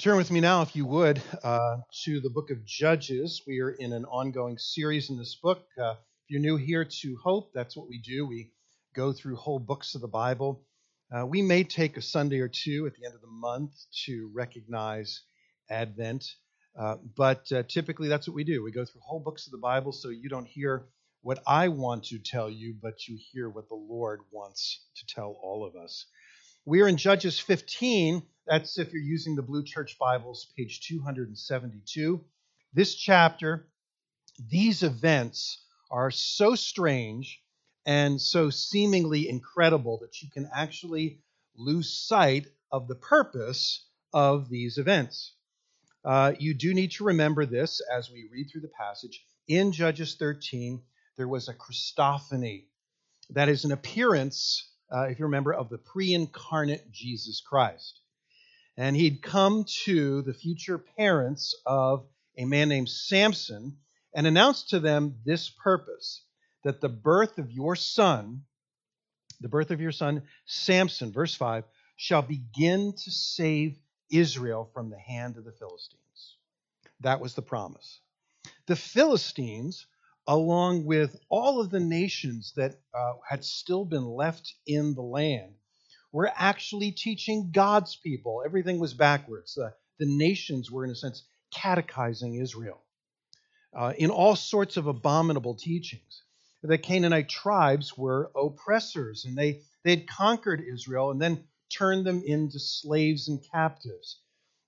Turn with me now, if you would, uh, to the book of Judges. We are in an ongoing series in this book. Uh, if you're new here to Hope, that's what we do. We go through whole books of the Bible. Uh, we may take a Sunday or two at the end of the month to recognize Advent, uh, but uh, typically that's what we do. We go through whole books of the Bible so you don't hear what I want to tell you, but you hear what the Lord wants to tell all of us. We are in Judges 15 that's if you're using the Blue Church Bibles, page 272. This chapter, these events are so strange and so seemingly incredible that you can actually lose sight of the purpose of these events. Uh, you do need to remember this as we read through the passage. In Judges 13, there was a Christophany. That is an appearance, uh, if you remember, of the pre incarnate Jesus Christ and he'd come to the future parents of a man named Samson and announced to them this purpose that the birth of your son, the birth of your son Samson, verse 5, shall begin to save Israel from the hand of the Philistines. That was the promise. The Philistines, along with all of the nations that uh, had still been left in the land, were actually teaching God's people. Everything was backwards. Uh, the nations were, in a sense, catechizing Israel uh, in all sorts of abominable teachings. The Canaanite tribes were oppressors, and they, they had conquered Israel and then turned them into slaves and captives.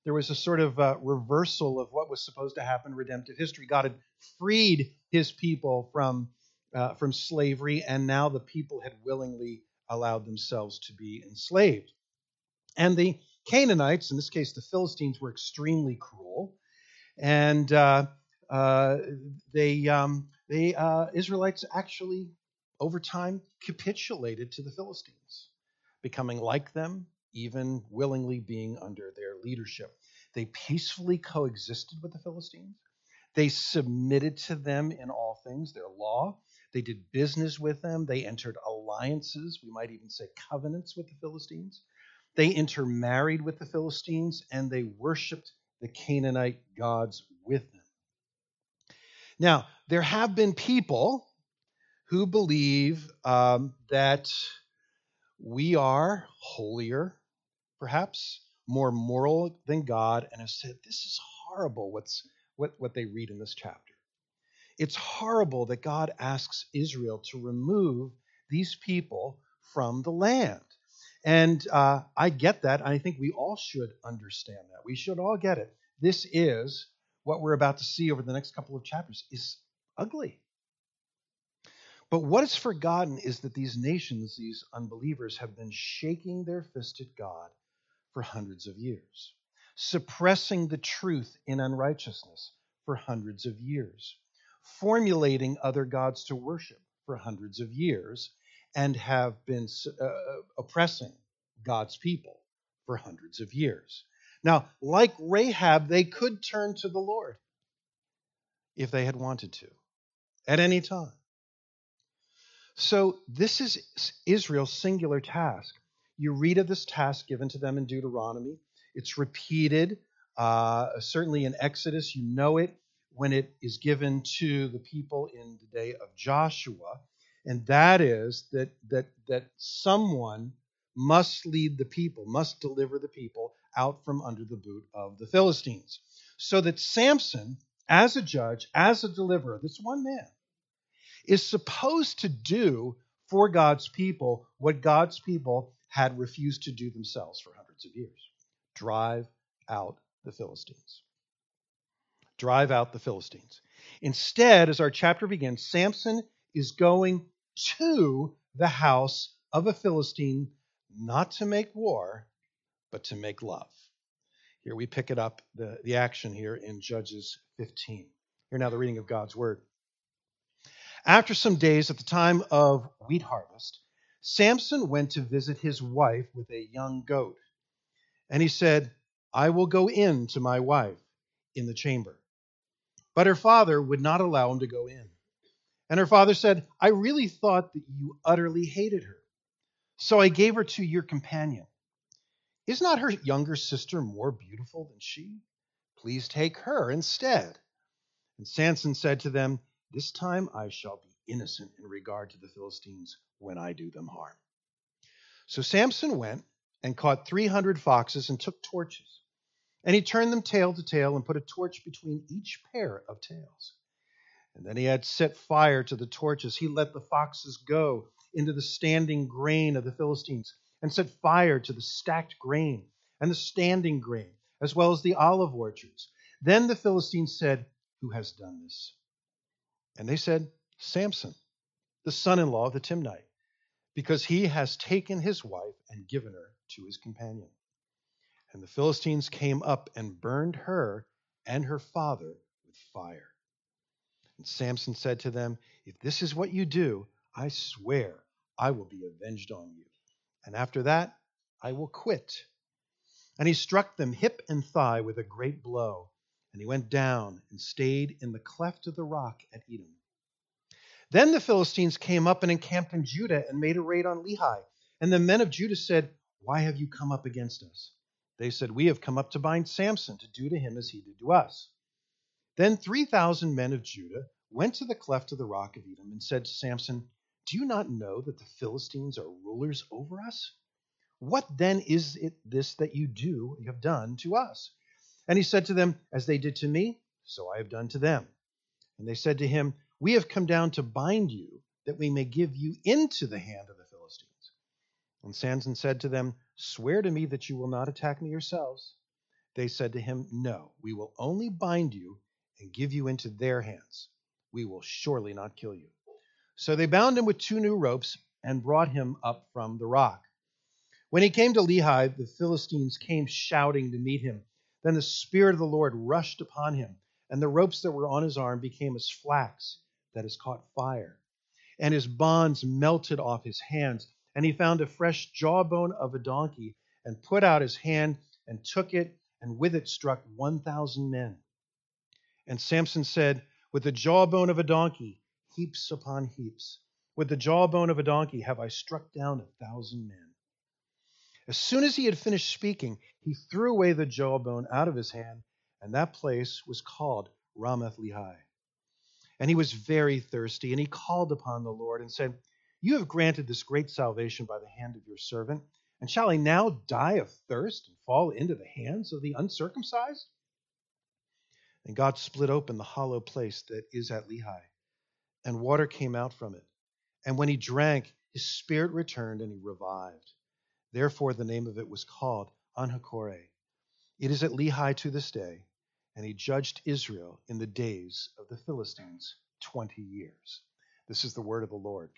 There was a sort of uh, reversal of what was supposed to happen in redemptive history. God had freed his people from, uh, from slavery, and now the people had willingly allowed themselves to be enslaved. And the Canaanites, in this case the Philistines, were extremely cruel, and uh, uh, they, um, they uh, Israelites actually, over time, capitulated to the Philistines, becoming like them, even willingly being under their leadership. They peacefully coexisted with the Philistines. They submitted to them in all things, their law, they did business with them. They entered alliances, we might even say covenants with the Philistines. They intermarried with the Philistines and they worshiped the Canaanite gods with them. Now, there have been people who believe um, that we are holier, perhaps more moral than God, and have said, This is horrible what's, what, what they read in this chapter. It's horrible that God asks Israel to remove these people from the land. And uh, I get that. I think we all should understand that. We should all get it. This is what we're about to see over the next couple of chapters is ugly. But what is forgotten is that these nations, these unbelievers, have been shaking their fist at God for hundreds of years, suppressing the truth in unrighteousness for hundreds of years formulating other gods to worship for hundreds of years and have been uh, oppressing God's people for hundreds of years. Now, like Rahab, they could turn to the Lord if they had wanted to at any time. So, this is Israel's singular task. You read of this task given to them in Deuteronomy. It's repeated, uh, certainly in Exodus. You know it when it is given to the people in the day of Joshua, and that is that that that someone must lead the people, must deliver the people out from under the boot of the Philistines. So that Samson, as a judge, as a deliverer, this one man, is supposed to do for God's people what God's people had refused to do themselves for hundreds of years drive out the Philistines drive out the Philistines. Instead, as our chapter begins, Samson is going to the house of a Philistine not to make war, but to make love. Here we pick it up, the, the action here in Judges 15. Here now the reading of God's word. After some days at the time of wheat harvest, Samson went to visit his wife with a young goat. And he said, I will go in to my wife in the chamber. But her father would not allow him to go in. And her father said, I really thought that you utterly hated her. So I gave her to your companion. Is not her younger sister more beautiful than she? Please take her instead. And Samson said to them, This time I shall be innocent in regard to the Philistines when I do them harm. So Samson went and caught 300 foxes and took torches. And he turned them tail to tail and put a torch between each pair of tails. And then he had set fire to the torches. He let the foxes go into the standing grain of the Philistines and set fire to the stacked grain and the standing grain, as well as the olive orchards. Then the Philistines said, Who has done this? And they said, Samson, the son in law of the Timnite, because he has taken his wife and given her to his companion. And the Philistines came up and burned her and her father with fire. And Samson said to them, If this is what you do, I swear I will be avenged on you. And after that, I will quit. And he struck them hip and thigh with a great blow. And he went down and stayed in the cleft of the rock at Etam. Then the Philistines came up and encamped in Judah and made a raid on Lehi. And the men of Judah said, Why have you come up against us? They said, We have come up to bind Samson, to do to him as he did to us. Then 3,000 men of Judah went to the cleft of the rock of Etam and said to Samson, Do you not know that the Philistines are rulers over us? What then is it this that you do, you have done to us? And he said to them, As they did to me, so I have done to them. And they said to him, We have come down to bind you, that we may give you into the hand of the Philistines. And Samson said to them, Swear to me that you will not attack me yourselves. They said to him, No, we will only bind you and give you into their hands. We will surely not kill you. So they bound him with two new ropes and brought him up from the rock. When he came to Lehi, the Philistines came shouting to meet him. Then the Spirit of the Lord rushed upon him, and the ropes that were on his arm became as flax that has caught fire. And his bonds melted off his hands. And he found a fresh jawbone of a donkey, and put out his hand and took it, and with it struck 1,000 men. And Samson said, With the jawbone of a donkey, heaps upon heaps. With the jawbone of a donkey have I struck down a thousand men. As soon as he had finished speaking, he threw away the jawbone out of his hand, and that place was called Ramath Lehi. And he was very thirsty, and he called upon the Lord and said, You have granted this great salvation by the hand of your servant, and shall I now die of thirst and fall into the hands of the uncircumcised? And God split open the hollow place that is at Lehi, and water came out from it. And when he drank, his spirit returned, and he revived. Therefore, the name of it was called En-hakkore. It is at Lehi to this day, and he judged Israel in the days of the Philistines 20 years. This is the word of the Lord.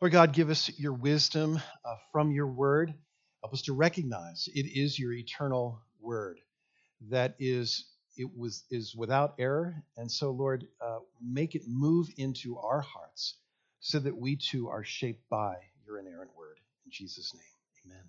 Lord God, give us your wisdom uh, from your word. Help us to recognize it is your eternal word that is it was is without error, and so Lord, uh, make it move into our hearts so that we too are shaped by your inerrant word. In Jesus' name, amen.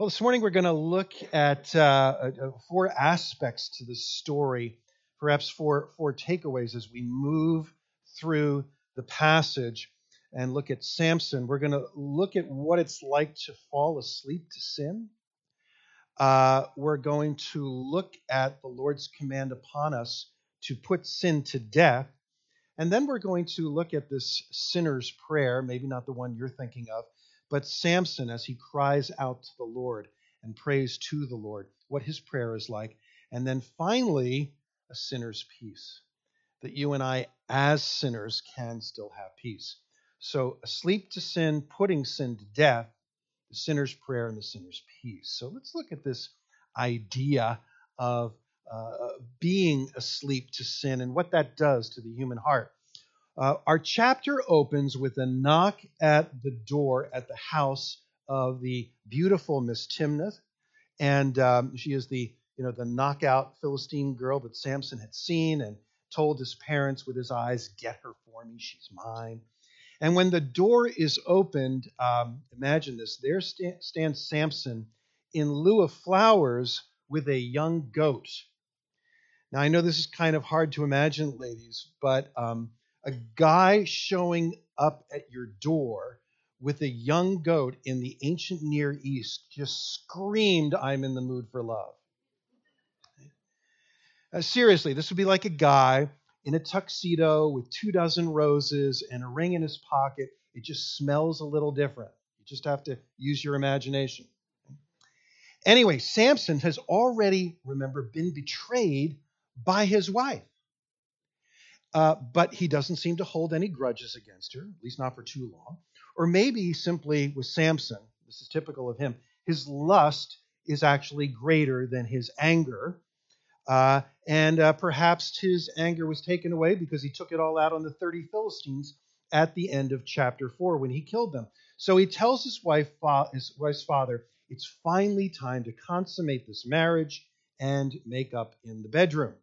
Well, this morning we're going to look at uh, uh, four aspects to this story, perhaps four, four takeaways as we move through the passage and look at Samson. We're going to look at what it's like to fall asleep to sin. Uh, we're going to look at the Lord's command upon us to put sin to death. And then we're going to look at this sinner's prayer, maybe not the one you're thinking of, but Samson as he cries out to the Lord and prays to the Lord, what his prayer is like. And then finally, a sinner's peace, that you and I, as sinners, can still have peace. So, asleep to sin, putting sin to death, the sinner's prayer, and the sinner's peace. So, let's look at this idea of uh, being asleep to sin and what that does to the human heart. Uh, our chapter opens with a knock at the door at the house of the beautiful Miss Timnath, and um, she is the you know the knockout Philistine girl that Samson had seen and told his parents with his eyes, "Get her for me, she's mine." And when the door is opened, um, imagine this: there sta- stands Samson in lieu of flowers with a young goat. Now, I know this is kind of hard to imagine, ladies, but um, a guy showing up at your door with a young goat in the ancient Near East just screamed, I'm in the mood for love. Uh, seriously, this would be like a guy in a tuxedo with two dozen roses and a ring in his pocket. It just smells a little different. You just have to use your imagination. Anyway, Samson has already, remember, been betrayed by his wife. Uh, but he doesn't seem to hold any grudges against her, at least not for too long. Or maybe simply with Samson, this is typical of him, his lust is actually greater than his anger. Uh, and uh, perhaps his anger was taken away because he took it all out on the 30 Philistines at the end of chapter 4 when he killed them. So he tells his, wife, his wife's father, it's finally time to consummate this marriage and make up in the bedroom.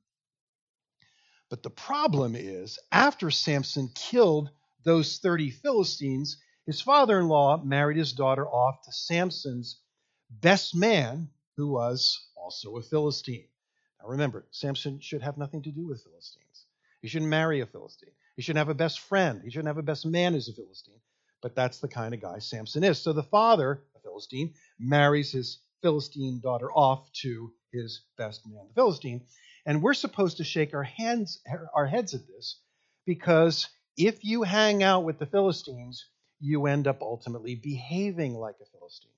But the problem is, after Samson killed those 30 Philistines, his father in law married his daughter off to Samson's best man, who was also a Philistine. Now remember, Samson should have nothing to do with Philistines. He shouldn't marry a Philistine. He shouldn't have a best friend. He shouldn't have a best man who's a Philistine. But that's the kind of guy Samson is. So the father, a Philistine, marries his Philistine daughter off to his best man, the Philistine. And we're supposed to shake our hands our heads at this because if you hang out with the Philistines, you end up ultimately behaving like a Philistine.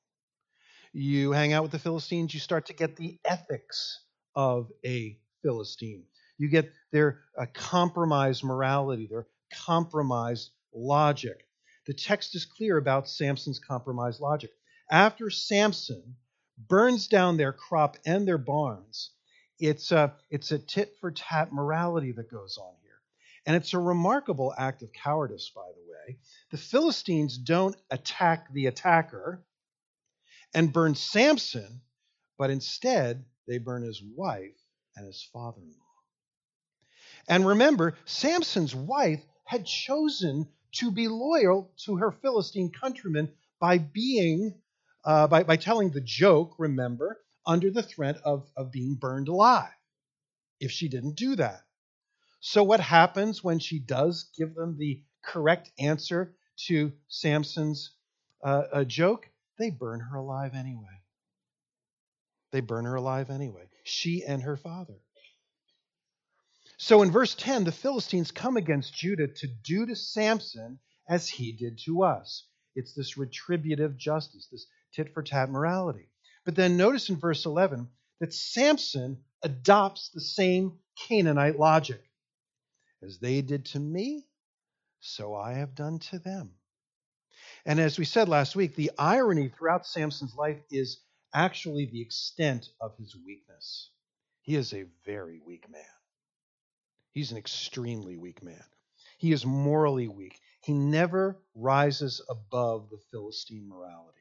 You hang out with the Philistines, you start to get the ethics of a Philistine. You get their uh, compromised morality, their compromised logic. The text is clear about Samson's compromised logic. After Samson burns down their crop and their barns, it's a, it's a tit for tat morality that goes on here. And it's a remarkable act of cowardice, by the way. The Philistines don't attack the attacker and burn Samson, but instead they burn his wife and his father in law. And remember, Samson's wife had chosen to be loyal to her Philistine countrymen by being, uh, by, by telling the joke, remember, under the threat of, of being burned alive if she didn't do that. So, what happens when she does give them the correct answer to Samson's uh, joke? They burn her alive anyway. They burn her alive anyway. She and her father. So in verse 10, the Philistines come against Judah to do to Samson as he did to us. It's this retributive justice, this tit for tat morality. But then notice in verse 11 that Samson adopts the same Canaanite logic. As they did to me, so I have done to them. And as we said last week, the irony throughout Samson's life is actually the extent of his weakness. He is a very weak man. He's an extremely weak man. He is morally weak. He never rises above the Philistine morality.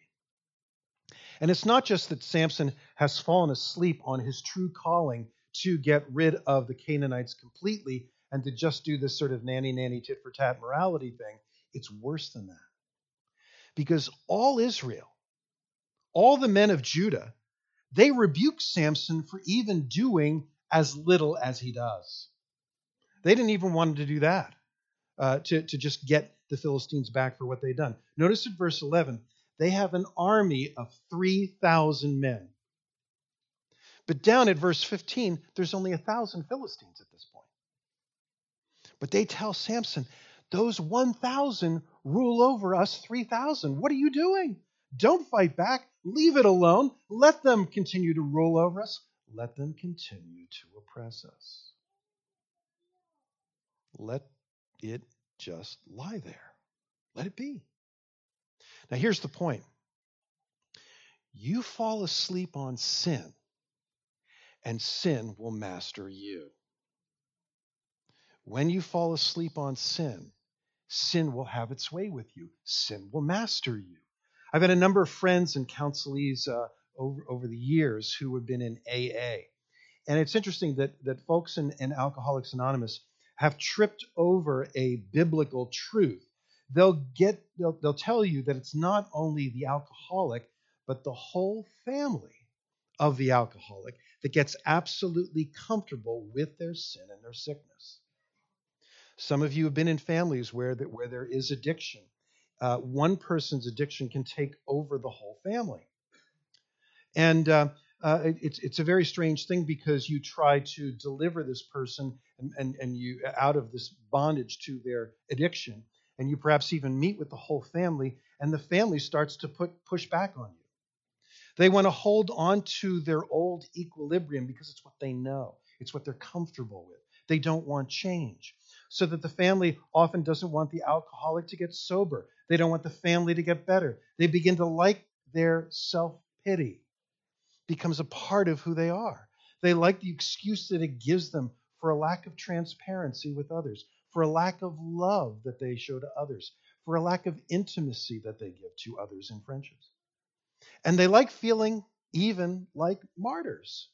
And it's not just that Samson has fallen asleep on his true calling to get rid of the Canaanites completely and to just do this sort of nanny nanny tit for tat morality thing. It's worse than that. Because all Israel, all the men of Judah, they rebuke Samson for even doing as little as he does. They didn't even want him to do that, uh, to, to just get the Philistines back for what they'd done. Notice at verse 11 they have an army of 3,000 men. But down at verse 15, there's only a thousand Philistines at this point. But they tell Samson, those 1,000 rule over us 3,000. What are you doing? Don't fight back. Leave it alone. Let them continue to rule over us. Let them continue to oppress us. Let it just lie there. Let it be. Now, here's the point you fall asleep on sin, and sin will master you. When you fall asleep on sin, sin will have its way with you, sin will master you. I've had a number of friends and counselees uh, over, over the years who have been in AA. And it's interesting that, that folks in, in Alcoholics Anonymous have tripped over a biblical truth they'll get they'll, they'll tell you that it's not only the alcoholic but the whole family of the alcoholic that gets absolutely comfortable with their sin and their sickness some of you have been in families where, that, where there is addiction uh, one person's addiction can take over the whole family. And uh, uh, it, it's it's a very strange thing because you try to deliver this person and, and, and you out of this bondage to their addiction, and you perhaps even meet with the whole family, and the family starts to put push back on you. They want to hold on to their old equilibrium because it's what they know, it's what they're comfortable with. They don't want change. So that the family often doesn't want the alcoholic to get sober. They don't want the family to get better. They begin to like their self pity becomes a part of who they are. They like the excuse that it gives them for a lack of transparency with others, for a lack of love that they show to others, for a lack of intimacy that they give to others in friendships. And they like feeling even like martyrs.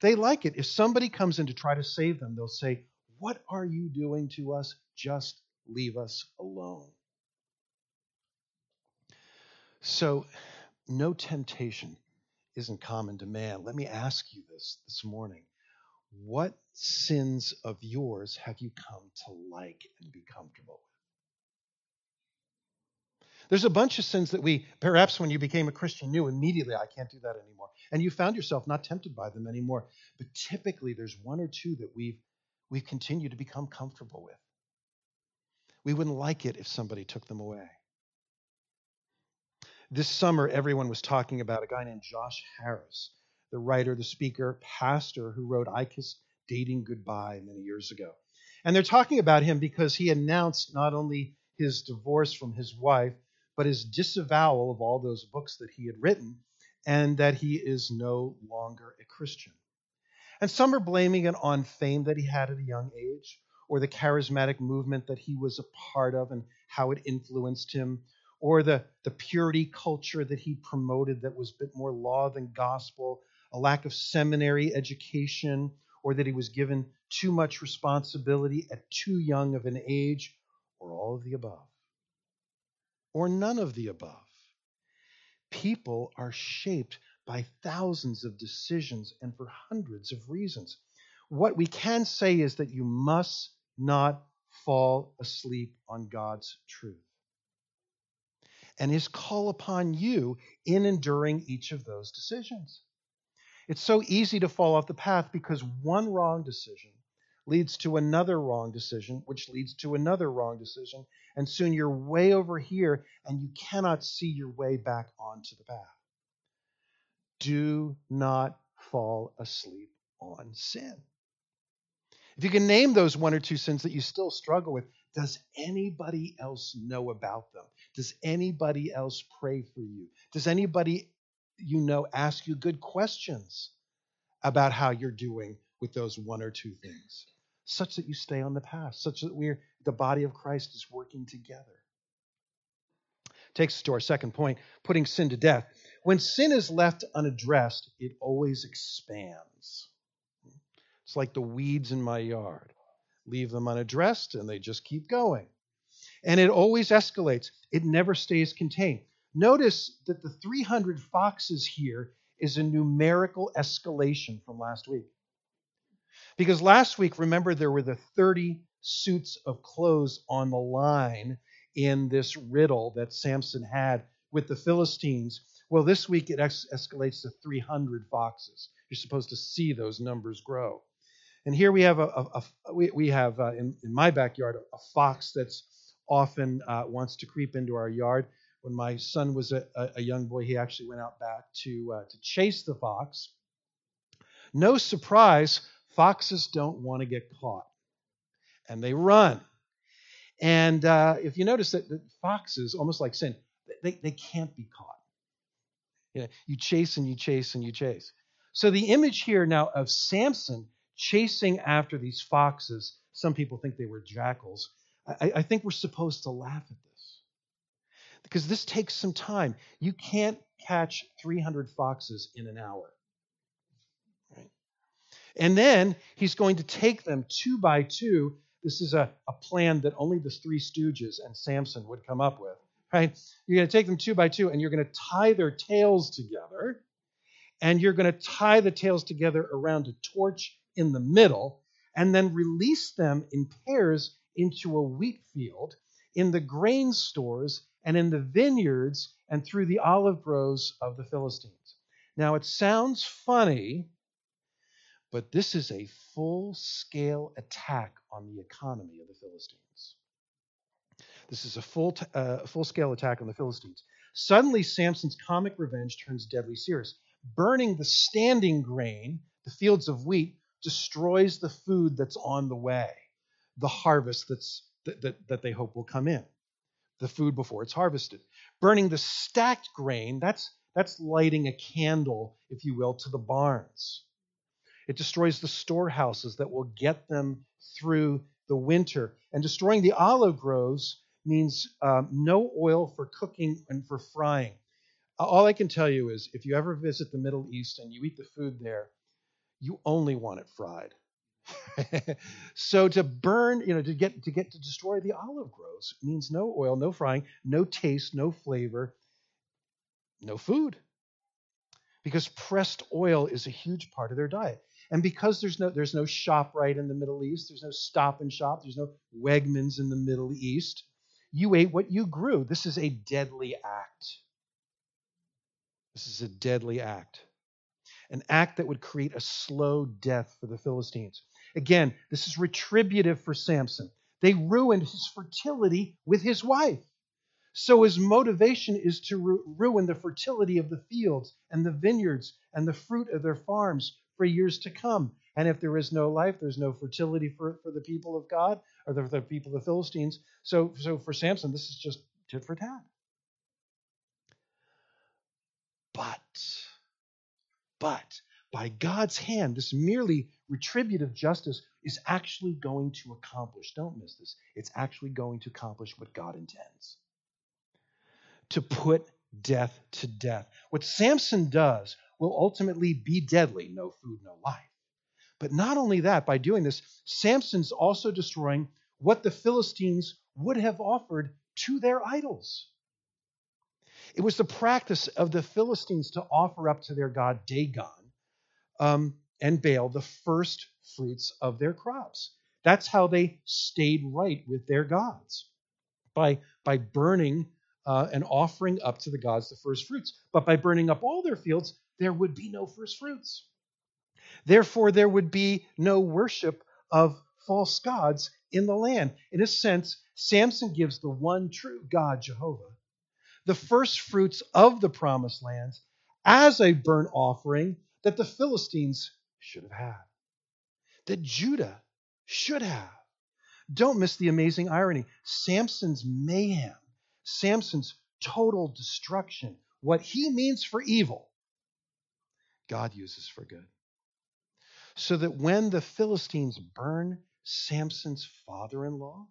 They like it. If somebody comes in to try to save them, they'll say, What are you doing to us? Just leave us alone. So, no temptation isn't common to man. Let me ask you this this morning. What sins of yours have you come to like and be comfortable with? There's a bunch of sins that we, perhaps when you became a Christian, knew immediately, I can't do that anymore. And you found yourself not tempted by them anymore. But typically, there's one or two that we've, we've continued to become comfortable with. We wouldn't like it if somebody took them away. This summer, everyone was talking about a guy named Josh Harris, the writer, the speaker, pastor who wrote I Kissed Dating Goodbye many years ago. And they're talking about him because he announced not only his divorce from his wife, but his disavowal of all those books that he had written, and that he is no longer a Christian. And some are blaming it on fame that he had at a young age, or the charismatic movement that he was a part of and how it influenced him, or the, the purity culture that he promoted that was a bit more law than gospel, a lack of seminary education, or that he was given too much responsibility at too young of an age, or all of the above, or none of the above. People are shaped by thousands of decisions and for hundreds of reasons. What we can say is that you must not fall asleep on God's truth and his call upon you in enduring each of those decisions. It's so easy to fall off the path because one wrong decision leads to another wrong decision, which leads to another wrong decision, and soon you're way over here and you cannot see your way back onto the path. Do not fall asleep on sin. If you can name those one or two sins that you still struggle with, does anybody else know about them? Does anybody else pray for you? Does anybody you know ask you good questions about how you're doing with those one or two things? Such that you stay on the path, such that we're the body of Christ is working together. Takes us to our second point, putting sin to death. When sin is left unaddressed, it always expands. It's like the weeds in my yard. Leave them unaddressed and they just keep going and it always escalates. It never stays contained. Notice that the 300 foxes here is a numerical escalation from last week. Because last week, remember, there were the 30 suits of clothes on the line in this riddle that Samson had with the Philistines. Well, this week it es- escalates to 300 foxes. You're supposed to see those numbers grow. And here we have a, a, a we, we, have uh, in, in, my backyard a, a fox that's often uh, wants to creep into our yard. When my son was a, a young boy, he actually went out back to, uh, to chase the fox. No surprise, foxes don't want to get caught, and they run. And uh, if you notice that, foxes, almost like sin, they, they can't be caught. You, know, you chase and you chase and you chase. So the image here now of Samson chasing after these foxes, some people think they were jackals, I, I think we're supposed to laugh at this because this takes some time. You can't catch 300 foxes in an hour. And then he's going to take them two by two. This is a, a plan that only the three stooges and Samson would come up with. Right? You're going to take them two by two and you're going to tie their tails together. And you're going to tie the tails together around a torch in the middle and then release them in pairs into a wheat field in the grain stores and in the vineyards and through the olive groves of the Philistines. Now, it sounds funny, but this is a full scale attack on the economy of the Philistines. This is a full, t- uh, full scale attack on the Philistines. Suddenly, Samson's comic revenge turns deadly serious. Burning the standing grain, the fields of wheat, destroys the food that's on the way, the harvest that's, that, that, that they hope will come in, the food before it's harvested. Burning the stacked grain, that's, that's lighting a candle, if you will, to the barns. It destroys the storehouses that will get them through the winter. And destroying the olive groves means um, no oil for cooking and for frying. All I can tell you is if you ever visit the Middle East and you eat the food there, you only want it fried. so to burn, you know, to get to get to destroy the olive groves means no oil, no frying, no taste, no flavor, no food. Because pressed oil is a huge part of their diet. And because there's no there's no ShopRite in the Middle East, there's no stop and shop, there's no Wegmans in the Middle East, you ate what you grew. This is a deadly act. This is a deadly act. An act that would create a slow death for the Philistines. Again, this is retributive for Samson. They ruined his fertility with his wife. So his motivation is to ru- ruin the fertility of the fields and the vineyards and the fruit of their farms for years to come. And if there is no life, there's no fertility for, for the people of God or the, the people of the Philistines. So, so for Samson, this is just tit for tat. But, but by God's hand, this merely retributive justice is actually going to accomplish, don't miss this, it's actually going to accomplish what God intends to put death to death. What Samson does will ultimately be deadly no food, no life. But not only that, by doing this, Samson's also destroying what the Philistines would have offered to their idols. It was the practice of the Philistines to offer up to their god Dagon um, and Baal the first fruits of their crops. That's how they stayed right with their gods by, by burning uh, and offering up to the gods the first fruits. But by burning up all their fields, there would be no first fruits. Therefore, there would be no worship of false gods in the land. In a sense, Samson gives the one true God, Jehovah, the first fruits of the promised land as a burnt offering that the Philistines should have had, that Judah should have. Don't miss the amazing irony. Samson's mayhem, Samson's total destruction, what he means for evil, God uses for good. So that when the Philistines burn Samson's father in law,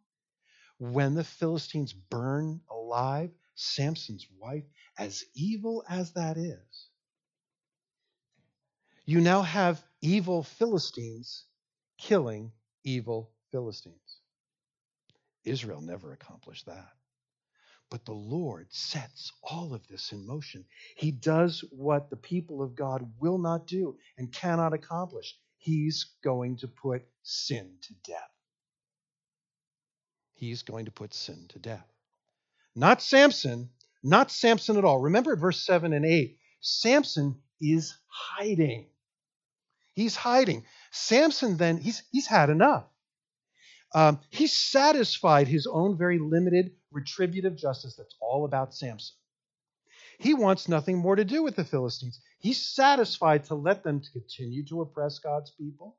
when the Philistines burn alive Samson's wife, as evil as that is, you now have evil Philistines killing evil Philistines. Israel never accomplished that. But the Lord sets all of this in motion. He does what the people of God will not do and cannot accomplish. He's going to put sin to death. He's going to put sin to death. Not Samson, not Samson at all. Remember verse 7 and 8, Samson is hiding. He's hiding. Samson then, he's, he's had enough. Um, he's satisfied his own very limited retributive justice that's all about Samson. He wants nothing more to do with the Philistines. He's satisfied to let them to continue to oppress God's people.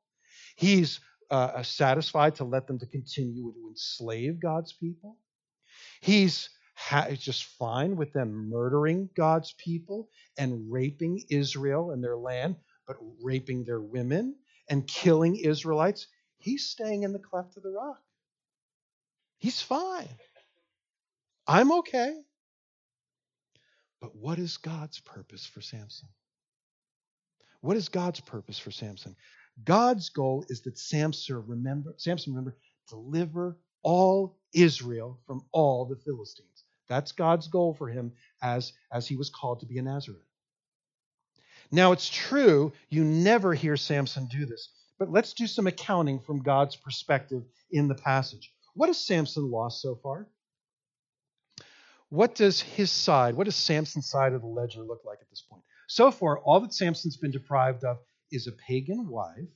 He's uh, satisfied to let them to continue to enslave God's people. He's ha- just fine with them murdering God's people and raping Israel and their land, but raping their women and killing Israelites. He's staying in the cleft of the rock. He's fine. I'm okay. But what is God's purpose for Samson? What is God's purpose for Samson? God's goal is that Samson remember, Samson remember, deliver all Israel from all the Philistines. That's God's goal for him as, as he was called to be a Nazarene. Now, it's true, you never hear Samson do this, but let's do some accounting from God's perspective in the passage. What has Samson lost so far? what does his side, what does Samson's side of the ledger look like at this point? So far, all that Samson's been deprived of is a pagan wife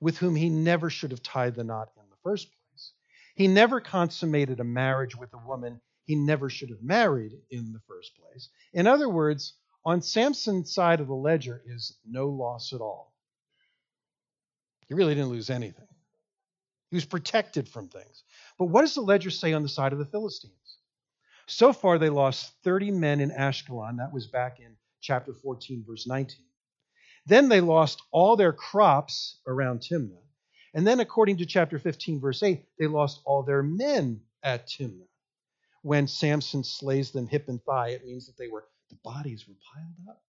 with whom he never should have tied the knot in the first place. He never consummated a marriage with a woman he never should have married in the first place. In other words, on Samson's side of the ledger is no loss at all. He really didn't lose anything. He was protected from things. But what does the ledger say on the side of the Philistines? So far, they lost 30 men in Ashkelon. That was back in chapter 14, verse 19. Then they lost all their crops around Timnah. And then, according to chapter 15, verse 8, they lost all their men at Timnah. When Samson slays them hip and thigh, it means that they were the bodies were piled up.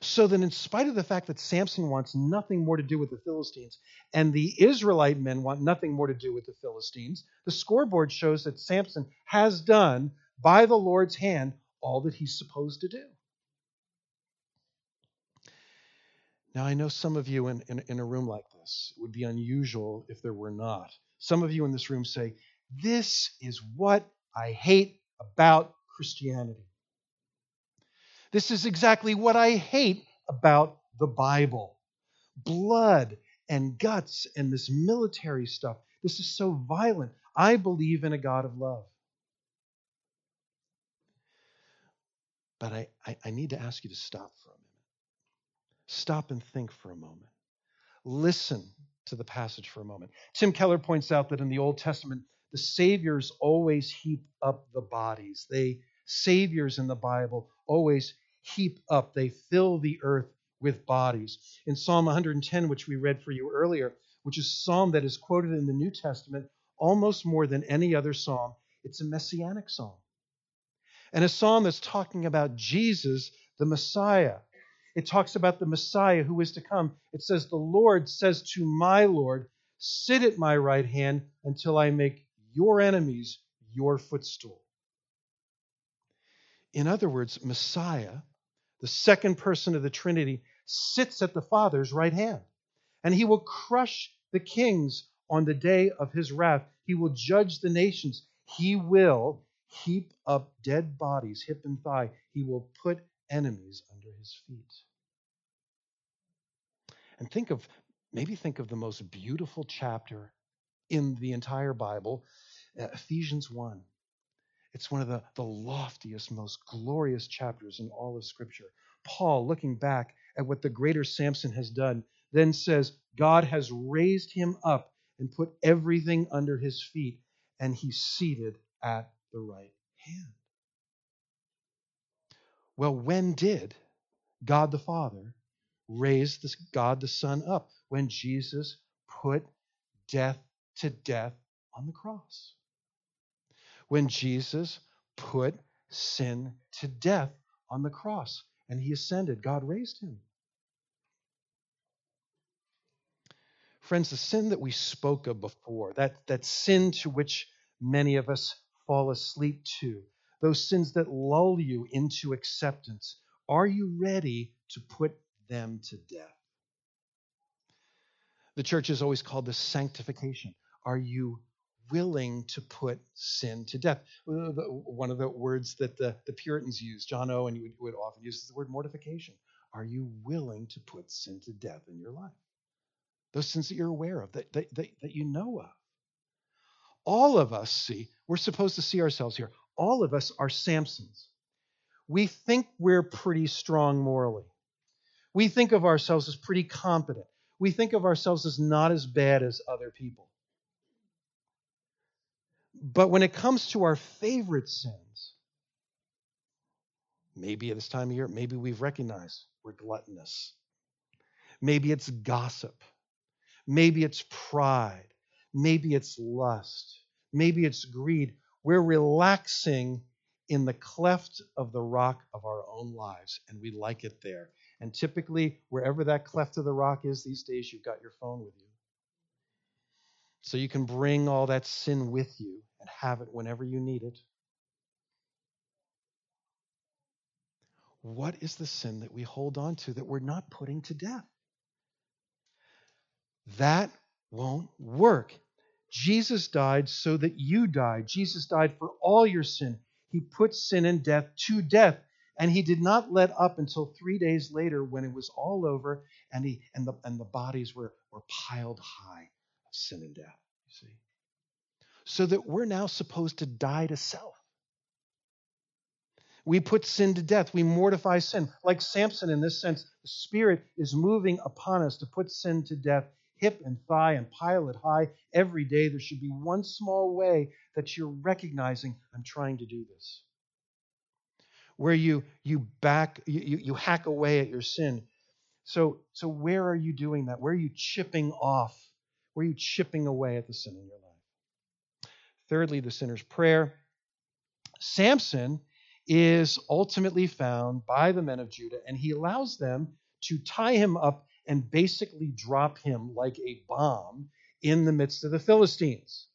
So that in spite of the fact that Samson wants nothing more to do with the Philistines and the Israelite men want nothing more to do with the Philistines, the scoreboard shows that Samson has done by the Lord's hand all that he's supposed to do. Now, I know some of you in, in, in, a room like this, would be unusual if there were not. Some of you in this room say, This is what I hate about Christianity. This is exactly what I hate about the Bible blood and guts and this military stuff. This is so violent. I believe in a God of love. But I, I, I, need to ask you to stop for a minute. Stop and think for a moment. Listen to the passage for a moment. Tim Keller points out that in the Old Testament, the saviors always heap up the bodies. They saviors in the Bible always heap up, they fill the earth with bodies. In Psalm 110, which we read for you earlier, which is a psalm that is quoted in the New Testament almost more than any other psalm, it's a messianic psalm. And a psalm that's talking about Jesus, the Messiah. It talks about the Messiah who is to come. It says, The Lord says to my Lord, Sit at my right hand until I make your enemies your footstool. In other words, Messiah, the second person of the Trinity, sits at the Father's right hand, and he will crush the kings on the day of his wrath. He will judge the nations. He will heap up dead bodies, hip and thigh. He will put enemies under his feet. And think of, maybe think of the most beautiful chapter in the entire Bible, Ephesians 1. It's one of the, the loftiest, most glorious chapters in all of Scripture. Paul, looking back at what the greater Samson has done, then says, God has raised him up and put everything under his feet, and he's seated at the right hand. Well, when did God the Father raise this God the Son up? When Jesus put death to death on the cross when Jesus put sin to death on the cross and he ascended. God raised him. Friends, the sin that we spoke of before, that, that sin to which many of us fall asleep to, those sins that lull you into acceptance, are you ready to put them to death? The church is always called the sanctification. Are you willing to put sin to death. One of the words that the, the Puritans used, John Owen would, would often use is the word mortification. Are you willing to put sin to death in your life? Those sins that you're aware of, that, that, that, that you know of. All of us see, we're supposed to see ourselves here. All of us are Samsons. We think we're pretty strong morally. We think of ourselves as pretty competent. We think of ourselves as not as bad as other people. But when it comes to our favorite sins, maybe at this time of year, maybe we've recognized we're gluttonous. Maybe it's gossip. Maybe it's pride. Maybe it's lust. Maybe it's greed. We're relaxing in the cleft of the rock of our own lives, and we like it there. And typically, wherever that cleft of the rock is these days, you've got your phone with you. So you can bring all that sin with you and have it whenever you need it. What is the sin that we hold on to that we're not putting to death? That won't work. Jesus died so that you died. Jesus died for all your sin. He put sin and death to death. And he did not let up until three days later when it was all over and, he, and, the, and the bodies were, were piled high sin and death. You see? So that we're now supposed to die to self. We put sin to death. We mortify sin. Like Samson, in this sense, the Spirit is moving upon us to put sin to death, hip and thigh, and pile it high. Every day, there should be one small way that you're recognizing, I'm trying to do this. Where you, you back, you, you hack away at your sin. So, so, where are you doing that? Where are you chipping off? Where are you chipping away at the sin in your life? Thirdly, the sinner's prayer. Samson is ultimately found by the men of Judah, and he allows them to tie him up and basically drop him like a bomb in the midst of the Philistines.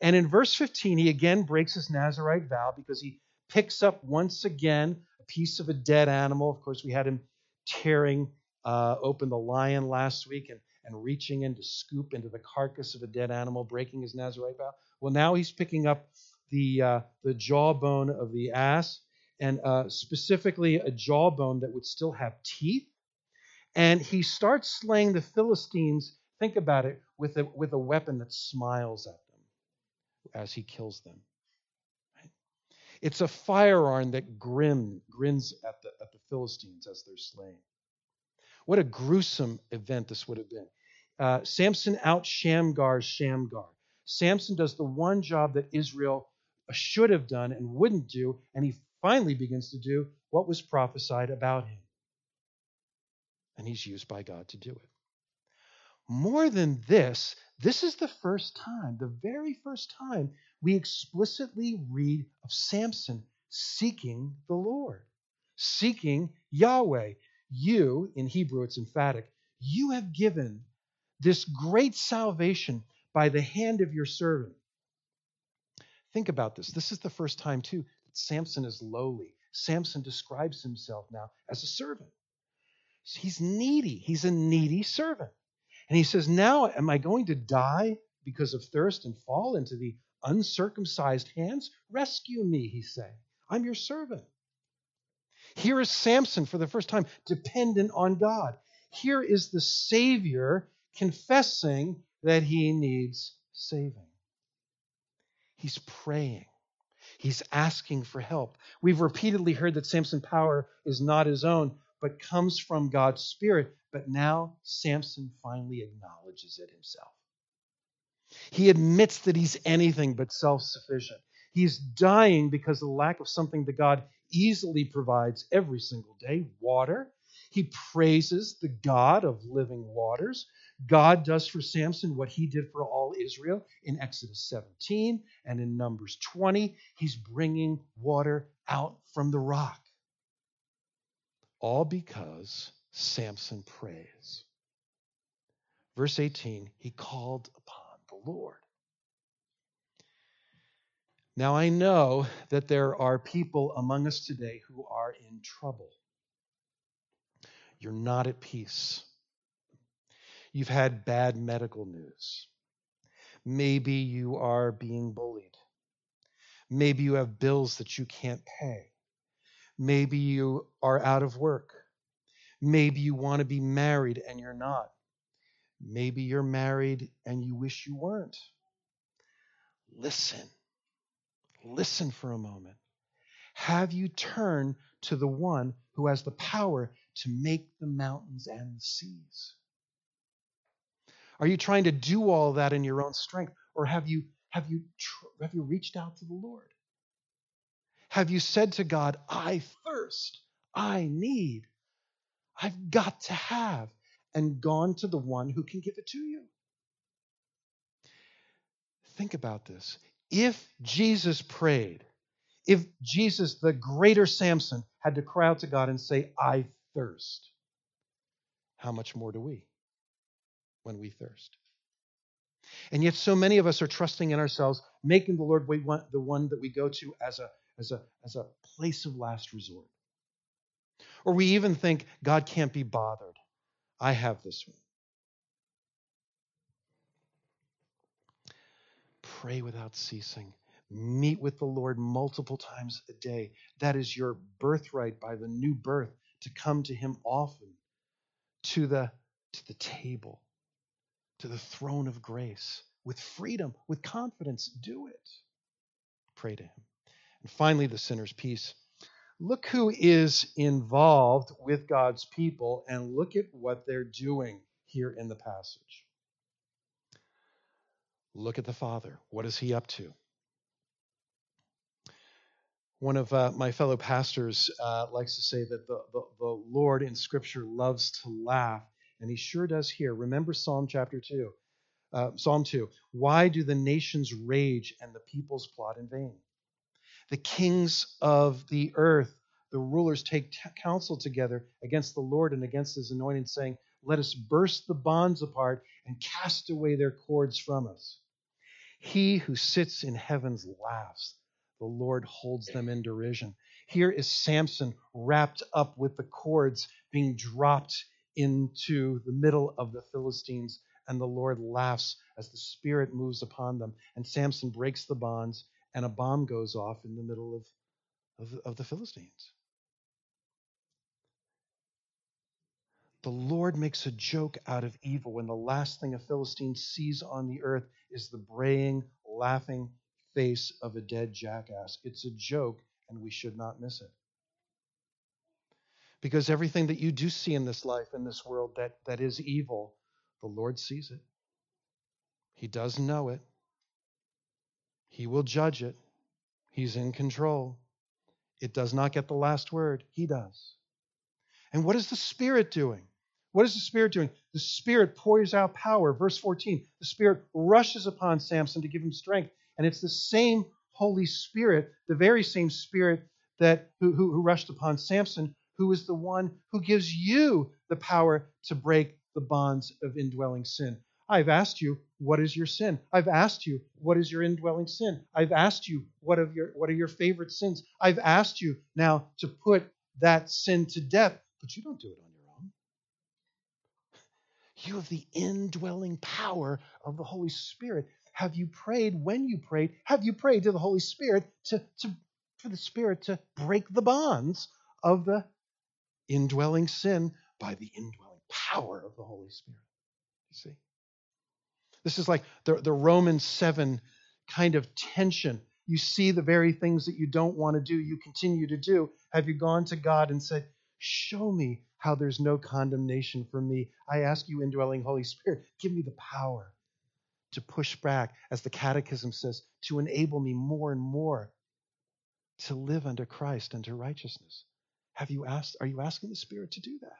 And in verse 15, he again breaks his Nazarite vow because he picks up once again a piece of a dead animal. Of course, we had him tearing uh, open the lion last week and, and reaching in to scoop into the carcass of a dead animal, breaking his Nazarite vow. Well, now he's picking up the, uh, the jawbone of the ass, and uh, specifically a jawbone that would still have teeth. And he starts slaying the Philistines, think about it, with a, with a weapon that smiles at them as he kills them. Right? It's a firearm that grin, grins at the, at the Philistines as they're slain. What a gruesome event this would have been. Uh, Samson out Shamgar's Shamgar. Samson does the one job that Israel should have done and wouldn't do, and he finally begins to do what was prophesied about him. And he's used by God to do it. More than this, this is the first time, the very first time, we explicitly read of Samson seeking the Lord, seeking Yahweh. You, in Hebrew, it's emphatic, you have given this great salvation by the hand of your servant. Think about this. This is the first time, too, that Samson is lowly. Samson describes himself now as a servant. He's needy. He's a needy servant. And he says, Now am I going to die because of thirst and fall into the uncircumcised hands? Rescue me, he's saying. I'm your servant. Here is Samson for the first time, dependent on God. Here is the Savior confessing that he needs saving. He's praying. He's asking for help. We've repeatedly heard that Samson's power is not his own, but comes from God's Spirit. But now Samson finally acknowledges it himself. He admits that he's anything but self sufficient. He's dying because of the lack of something that God easily provides every single day water. He praises the God of living waters. God does for Samson what he did for all Israel in Exodus 17 and in Numbers 20. He's bringing water out from the rock. All because Samson prays. Verse 18, he called upon the Lord. Now I know that there are people among us today who are in trouble. You're not at peace. You've had bad medical news. Maybe you are being bullied. Maybe you have bills that you can't pay. Maybe you are out of work. Maybe you want to be married and you're not. Maybe you're married and you wish you weren't. Listen. Listen for a moment. Have you turned to the one who has the power to make the mountains and the seas? Are you trying to do all that in your own strength? Or have you, have you, have you reached out to the Lord? Have you said to God, I thirst, I need, I've got to have, and gone to the one who can give it to you? Think about this. If Jesus prayed, if Jesus, the greater Samson, had to cry out to God and say, I thirst, how much more do we? when we thirst. And yet, so many of us are trusting in ourselves, making the Lord the one that we go to as a, as, a, as a place of last resort. Or we even think God can't be bothered. I have this one. Pray without ceasing. Meet with the Lord multiple times a day. That is your birthright by the new birth to come to Him often, to the, to the table, to the throne of grace, with freedom, with confidence. Do it. Pray to Him. And finally, the sinner's peace. Look who is involved with God's people and look at what they're doing here in the passage. Look at the Father. What is he up to? One of uh, my fellow pastors uh, likes to say that the, the, the Lord in Scripture loves to laugh, and he sure does here. Remember Psalm chapter 2. Uh, Psalm 2. Why do the nations rage and the peoples plot in vain? The kings of the earth, the rulers, take t- counsel together against the Lord and against his anointed, saying, Let us burst the bonds apart and cast away their cords from us. He who sits in heavens laughs the Lord holds them in derision. Here is Samson wrapped up with the cords being dropped into the middle of the Philistines, and the Lord laughs as the Spirit moves upon them. And Samson breaks the bonds, and a bomb goes off in the middle of, of, of the Philistines. The Lord makes a joke out of evil when the last thing a Philistine sees on the earth is the braying, laughing face of a dead jackass. It's a joke, and we should not miss it. Because everything that you do see in this life, in this world, that, that is evil, the Lord sees it. He does know it. He will judge it. He's in control. It does not get the last word. He does. And what is the Spirit doing? What is the Spirit doing? The Spirit pours out power. Verse 14 the Spirit rushes upon Samson to give him strength. And it's the same Holy Spirit, the very same Spirit that who, who, who rushed upon Samson, who is the one who gives you the power to break the bonds of indwelling sin. I've asked you, what is your sin? I've asked you, what is your indwelling sin? I've asked you, what, of your, what are your favorite sins? I've asked you now to put that sin to death, but you don't do it on. You have the indwelling power of the Holy Spirit have you prayed when you prayed? Have you prayed to the Holy Spirit to, to, for the Spirit to break the bonds of the indwelling sin by the indwelling power of the Holy Spirit? You see? This is like the, the Romans 7 kind of tension. You see the very things that you don't want to do, you continue to do. Have you gone to God and said, Show me how there's no condemnation for me? I ask you, indwelling Holy Spirit, give me the power to push back, as the Catechism says, to enable me more and more to live under Christ and to righteousness. Have you asked, are you asking the Spirit to do that?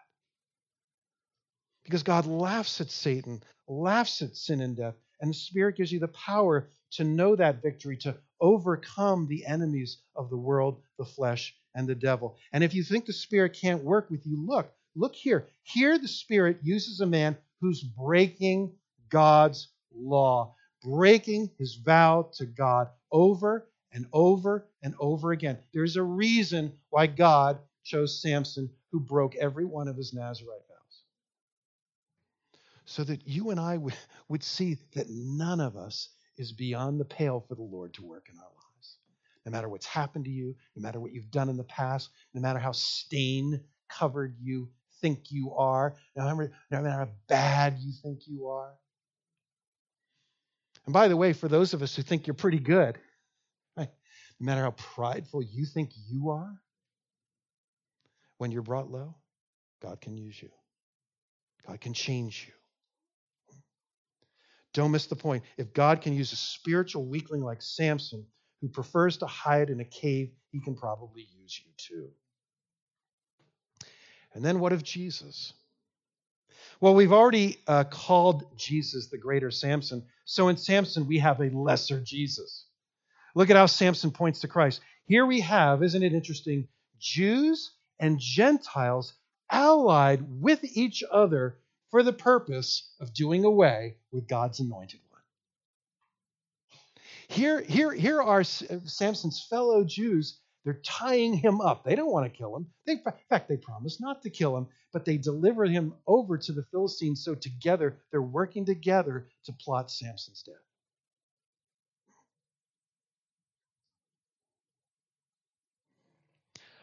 Because God laughs at Satan, laughs at sin and death, and the Spirit gives you the power to know that victory, to overcome the enemies of the world, the flesh, and the devil. And if you think the Spirit can't work with you, look, look here. Here the Spirit uses a man who's breaking God's law, breaking his vow to God over and over and over again. There's a reason why God chose Samson, who broke every one of his Nazarite vows. So that you and I would, see that none of us is beyond the pale for the Lord to work in our lives. No matter what's happened to you, no matter what you've done in the past, no matter how stain covered you think you are, no matter, how bad you think you are, and by the way, for those of us who think you're pretty good, right, no matter how prideful you think you are, when you're brought low, God can use you. God can change you. Don't miss the point. If God can use a spiritual weakling like Samson, who prefers to hide in a cave, he can probably use you too. And then what of Jesus? Well, we've already uh, called Jesus the greater Samson. So in Samson, we have a lesser Jesus. Look at how Samson points to Christ. Here we have, isn't it interesting, Jews and Gentiles allied with each other for the purpose of doing away with God's anointed one. Here, here, here are uh, Samson's fellow Jews. They're tying him up. They don't want to kill him. They, in fact, they promise not to kill him, but they deliver him over to the Philistines. So together, they're working together to plot Samson's death.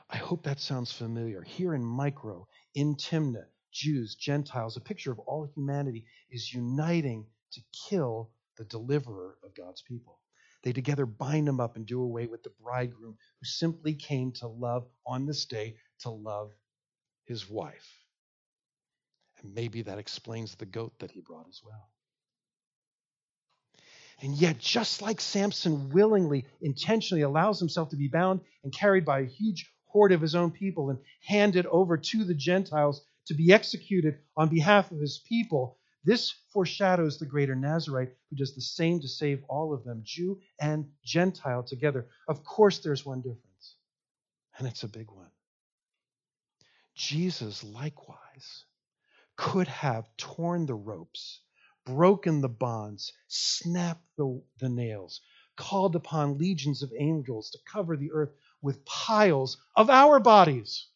I hope that sounds familiar. Here in Micro, in Timna, Jews, Gentiles, a picture of all humanity is uniting to kill the deliverer of God's people. They together bind him up and do away with the bridegroom who simply came to love on this day, to love his wife. And maybe that explains the goat that he brought as well. And yet, just like Samson willingly, intentionally allows himself to be bound and carried by a huge horde of his own people and handed over to the Gentiles to be executed on behalf of his people, this foreshadows the greater Nazarite who does the same to save all of them, Jew and Gentile together. Of course, there's one difference, and it's a big one. Jesus, likewise, could have torn the ropes, broken the bonds, snapped the, the nails, called upon legions of angels to cover the earth with piles of our bodies,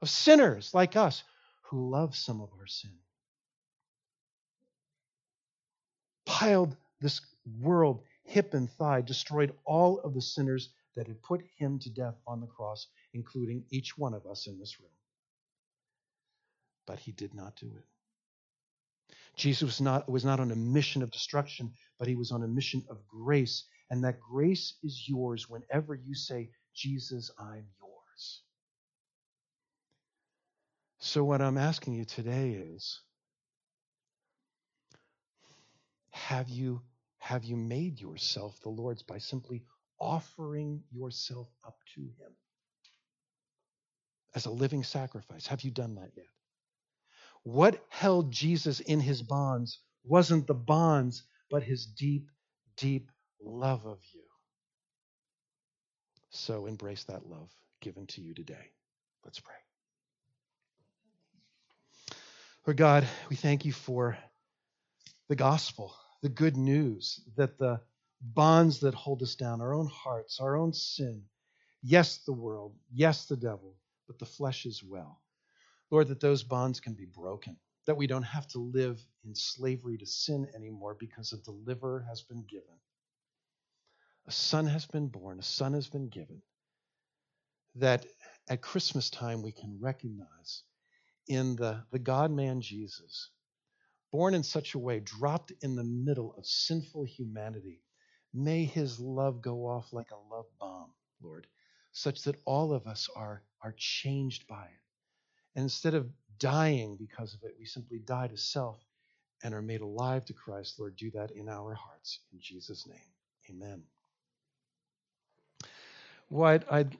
of sinners like us who love some of our sin. Piled this world hip and thigh, destroyed all of the sinners that had put him to death on the cross, including each one of us in this room. But he did not do it. Jesus was not, was not on a mission of destruction, but he was on a mission of grace. And that grace is yours whenever you say, Jesus, I'm yours. So, what I'm asking you today is have you, have you made yourself the Lord's by simply offering yourself up to Him as a living sacrifice? Have you done that yet? What held Jesus in his bonds wasn't the bonds, but his deep, deep love of you. So embrace that love given to you today. Let's pray. Lord God, we thank you for the gospel, the good news that the bonds that hold us down, our own hearts, our own sin, yes, the world, yes, the devil, but the flesh as well. Lord, that those bonds can be broken, that we don't have to live in slavery to sin anymore because a deliverer has been given. A son has been born, a son has been given. That at Christmas time we can recognize in the, the God man Jesus, born in such a way, dropped in the middle of sinful humanity. May his love go off like a love bomb, Lord, such that all of us are, are changed by it. And instead of dying because of it, we simply die to self and are made alive to Christ. Lord, do that in our hearts. In Jesus' name, amen. What I'd